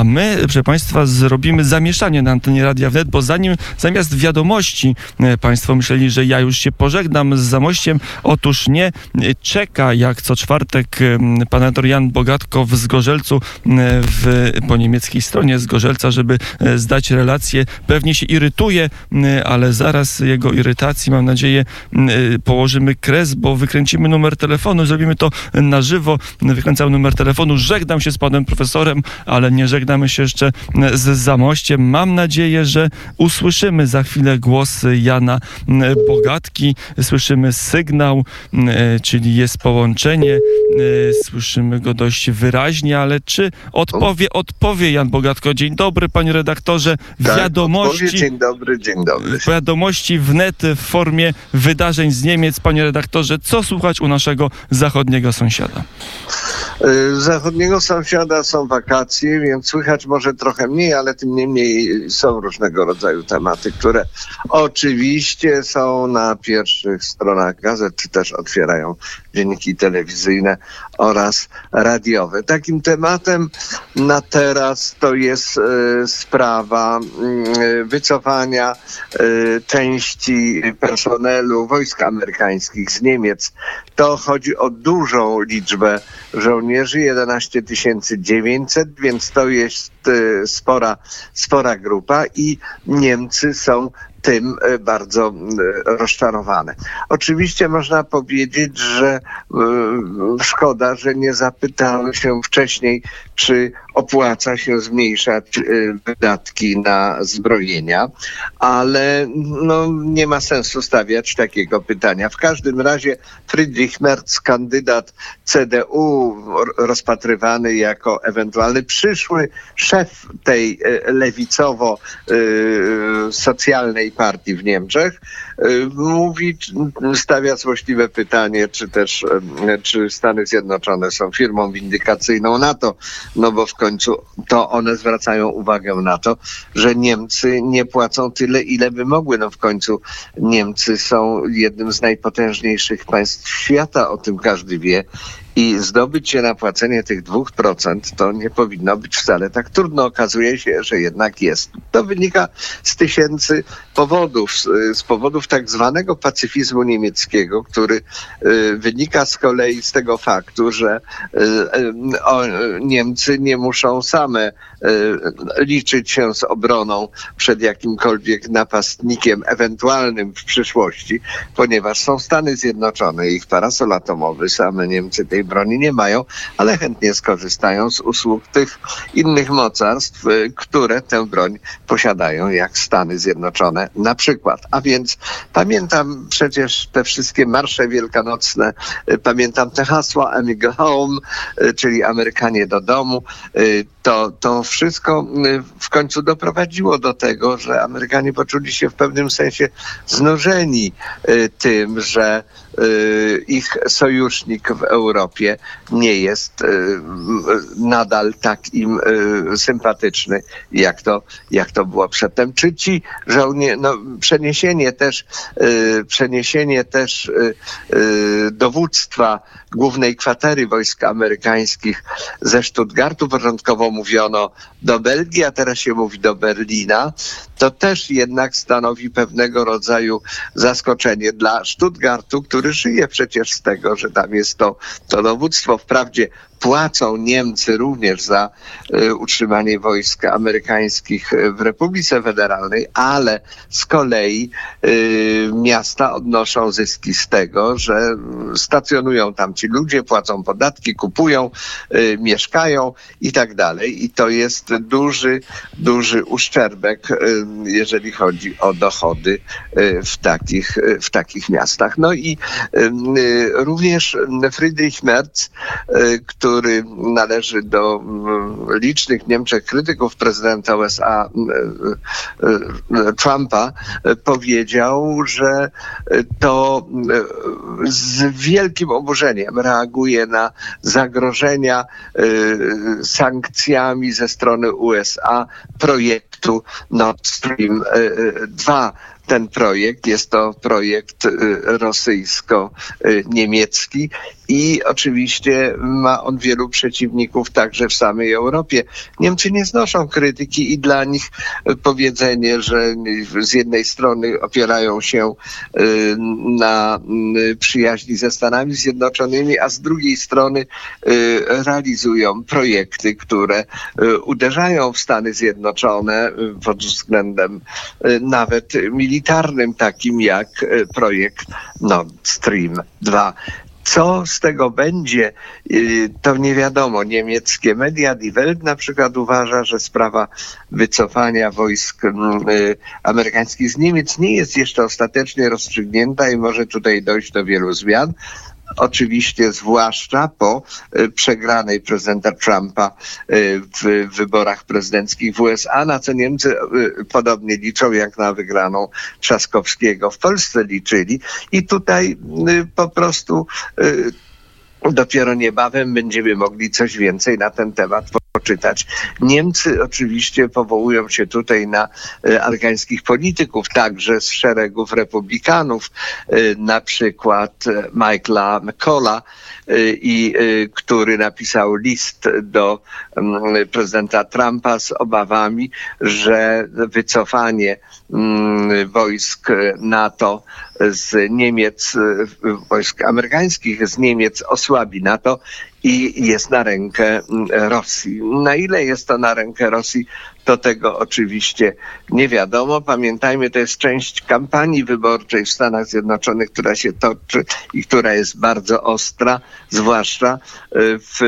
a my, proszę Państwa, zrobimy zamieszanie na antenie Radia Wnet, bo zanim, zamiast wiadomości Państwo myśleli, że ja już się pożegnam z Zamościem, otóż nie, czeka jak co czwartek pan Jan Bogatkow z Gorzelcu w, po niemieckiej stronie z Gorzelca, żeby zdać relację. Pewnie się irytuje, ale zaraz jego irytacji, mam nadzieję, położymy kres, bo wykręcimy numer telefonu, zrobimy to na żywo. Wykręcam numer telefonu, żegnam się z panem profesorem, ale nie żegnamy się jeszcze z Zamościem. Mam nadzieję, że usłyszymy za chwilę głos Jana Bogatki, słyszymy sygnał, czyli jest połączenie, słyszymy go dość wyraźnie, ale czy odpowie, odpowie Jan Bogatko. Dzień dobry, panie redaktorze. Tak, Wiadomości. odpowie. Dzień dobry, dzień dobry. Wiadomości wnet w formie wydarzeń z Niemiec. Panie redaktorze, co słuchać u naszego zachodniego sąsiada? Y, Zachodniego sąsiada są wakacje, więc słychać może trochę mniej, ale tym niemniej są różnego rodzaju tematy, które oczywiście są na pierwszych stronach gazet, czy też otwierają dzienniki telewizyjne oraz radiowe. Takim tematem na teraz to jest y, sprawa y, wycofania y, części personelu wojsk amerykańskich z Niemiec. To chodzi o dużą liczbę żołnierzy, 11 900, więc to jest spora, spora grupa i Niemcy są tym y, bardzo y, rozczarowane. Oczywiście można powiedzieć, że y, szkoda, że nie zapytałem się wcześniej, czy opłaca się zmniejszać y, wydatki na zbrojenia, ale no, nie ma sensu stawiać takiego pytania. W każdym razie Friedrich Merz, kandydat CDU, rozpatrywany jako ewentualny przyszły szef tej y, lewicowo-socjalnej partii w Niemczech, y, mówi, stawia złośliwe pytanie, czy też, y, czy Stany Zjednoczone są firmą windykacyjną NATO, no bo w końcu to one zwracają uwagę na to, że Niemcy nie płacą tyle, ile by mogły. No w końcu Niemcy są jednym z najpotężniejszych państw świata, o tym każdy wie. I zdobyć się na płacenie tych 2% to nie powinno być wcale tak trudno. Okazuje się, że jednak jest. To wynika z tysięcy powodów, z, powodów tak zwanego pacyfizmu niemieckiego, który y, wynika z kolei z tego faktu, że y, y, Niemcy nie muszą same liczyć się z obroną przed jakimkolwiek napastnikiem ewentualnym w przyszłości, ponieważ są Stany Zjednoczone ich parasol atomowy, same Niemcy tej broni nie mają, ale chętnie skorzystają z usług tych innych mocarstw, y, które tę broń posiadają, jak Stany Zjednoczone na przykład. A więc pamiętam przecież te wszystkie marsze wielkanocne, y, pamiętam te hasła go home, czyli Amerykanie do domu. To, to wszystko y, w końcu doprowadziło do tego, że Amerykanie poczuli się w pewnym sensie znużeni y, tym, że ich sojusznik w Europie nie jest y, nadal tak im y, sympatyczny, jak to, jak to było przedtem. Czy ci żołnierze, no, przeniesienie też, y, przeniesienie też y, y, dowództwa głównej kwatery wojsk amerykańskich ze Stuttgartu, początkowo mówiono do Belgii, a teraz się mówi do Berlina, to też jednak stanowi pewnego rodzaju zaskoczenie dla Stuttgartu, który żyje przecież z tego, że tam jest to, to dowództwo. Wprawdzie płacą Niemcy również za y, utrzymanie wojsk amerykańskich w Republice Federalnej, ale z kolei y, miasta odnoszą zyski z tego, że stacjonują tam ci ludzie, płacą podatki, kupują, y, mieszkają i tak dalej. I to jest duży, duży uszczerbek, y, jeżeli chodzi o dochody y, w takich, y, w takich miastach. No i y, y, również Friedrich Merz, y, który należy do mm, licznych Niemczech krytyków prezydenta USA y, y, y, Trumpa, y, powiedział, że y, to y, z wielkim oburzeniem reaguje na zagrożenia y, sankcjami ze strony USA projektu Nord Stream y, y, 2 ten projekt. Jest to projekt rosyjsko-niemiecki i oczywiście ma on wielu przeciwników także w samej Europie. Niemcy nie znoszą krytyki i dla nich powiedzenie, że z jednej strony opierają się na przyjaźni ze Stanami Zjednoczonymi, a z drugiej strony realizują projekty, które uderzają w Stany Zjednoczone pod względem nawet militarnym, takim jak projekt Nord Stream 2. Co z tego będzie, to nie wiadomo. Niemieckie media, Die Welt na przykład uważa, że sprawa wycofania wojsk amerykańskich z Niemiec nie jest jeszcze ostatecznie rozstrzygnięta i może tutaj dojść do wielu zmian. Oczywiście, zwłaszcza po przegranej prezydenta Trumpa w wyborach prezydenckich w USA, na co Niemcy podobnie liczą jak na wygraną Trzaskowskiego w Polsce liczyli. I tutaj po prostu dopiero niebawem będziemy mogli coś więcej na ten temat poczytać. Niemcy oczywiście powołują się tutaj na amerykańskich polityków, także z szeregów republikanów, na przykład Michaela McCalla, i który napisał list do prezydenta Trumpa z obawami, że wycofanie wojsk NATO z Niemiec, wojsk amerykańskich z Niemiec osłabi NATO i jest na rękę Rosji. Na ile jest to na rękę Rosji, to tego oczywiście nie wiadomo. Pamiętajmy, to jest część kampanii wyborczej w Stanach Zjednoczonych, która się toczy i która jest bardzo ostra, zwłaszcza w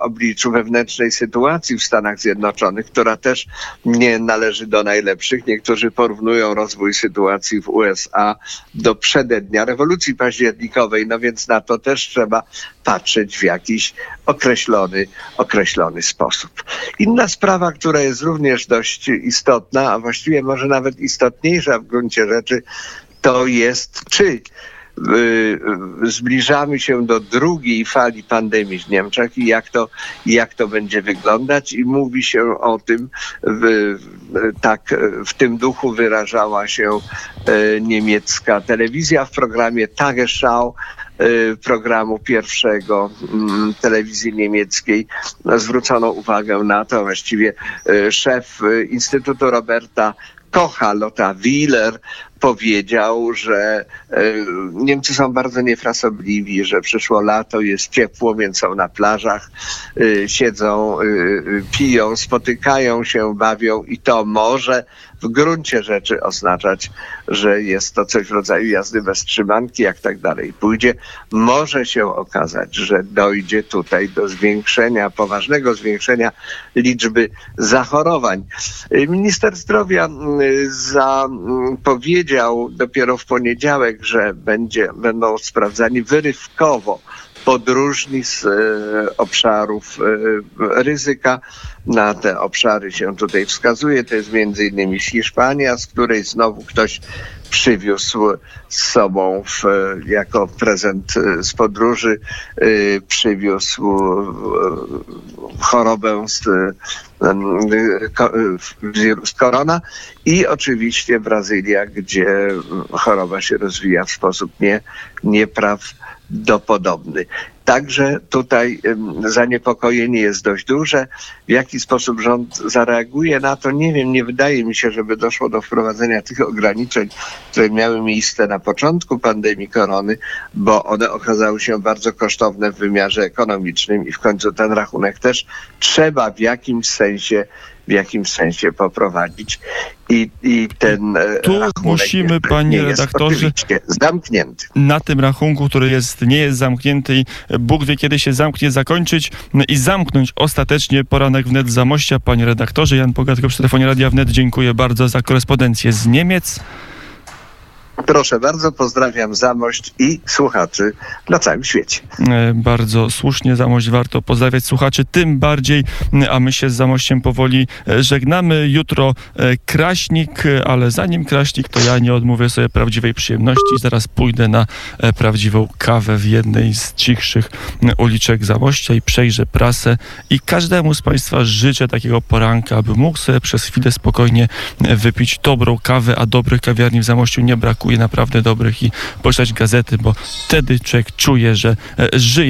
obliczu wewnętrznej sytuacji w Stanach Zjednoczonych, która też nie należy do najlepszych. Niektórzy porównują rozwój sytuacji w USA do przedednia rewolucji październikowej, no więc na to też trzeba patrzeć w jakiś określony, określony sposób. Inna sprawa, która jest również dość istotna, a właściwie może nawet istotniejsza w gruncie rzeczy, to jest czy zbliżamy się do drugiej fali pandemii w Niemczech i jak to, jak to będzie wyglądać. I mówi się o tym, w, tak w tym duchu wyrażała się niemiecka telewizja w programie Tagesschau, programu pierwszego telewizji niemieckiej. Zwrócono uwagę na to, właściwie szef Instytutu Roberta Kocha, Lotta Wieler, powiedział, że Niemcy są bardzo niefrasobliwi, że przyszło lato, jest ciepło, więc są na plażach, siedzą, piją, spotykają się, bawią i to może w gruncie rzeczy oznaczać, że jest to coś w rodzaju jazdy bez trzymanki, jak tak dalej pójdzie. Może się okazać, że dojdzie tutaj do zwiększenia, poważnego zwiększenia liczby zachorowań. Minister zdrowia zapowiedział dopiero w poniedziałek, że będzie, będą sprawdzani wyrywkowo podróżni z e, obszarów e, ryzyka. Na te obszary się tutaj wskazuje. To jest między innymi Hiszpania, z której znowu ktoś przywiózł z sobą w, jako prezent z podróży, przywiózł chorobę z wirus korona i oczywiście Brazylia, gdzie choroba się rozwija w sposób nie, nieprawdopodobny. Także tutaj zaniepokojenie jest dość duże. W jaki sposób rząd zareaguje na to, nie wiem. Nie wydaje mi się, żeby doszło do wprowadzenia tych ograniczeń, które miały miejsce na początku pandemii korony, bo one okazały się bardzo kosztowne w wymiarze ekonomicznym i w końcu ten rachunek też trzeba w jakimś sensie w jakimś sensie poprowadzić. I, i ten tu musimy, panie redaktorze, zamknięty. Na tym rachunku, który jest, nie jest zamknięty i Bóg wie, kiedy się zamknie, zakończyć i zamknąć ostatecznie poranek wnet Zamościa. Panie redaktorze, Jan Pogatko przy telefonie Radia Wnet, dziękuję bardzo za korespondencję z Niemiec. Proszę bardzo, pozdrawiam Zamość i słuchaczy na całym świecie. E, Bardzo słusznie Zamość warto pozdrawiać słuchaczy, tym bardziej, a my się z Zamościem powoli e, żegnamy. Jutro e, Kraśnik, ale zanim Kraśnik, to ja nie odmówię sobie prawdziwej przyjemności. Zaraz pójdę na prawdziwą kawę w jednej z cichszych uliczek Zamościa i przejrzę prasę i każdemu z Państwa życzę takiego poranka, aby mógł sobie przez chwilę spokojnie wypić dobrą kawę, a dobrych kawiarni w Zamościu nie brakuje, naprawdę dobrych i poczytać gazety, bo wtedy człowiek czuje, że e, żyje.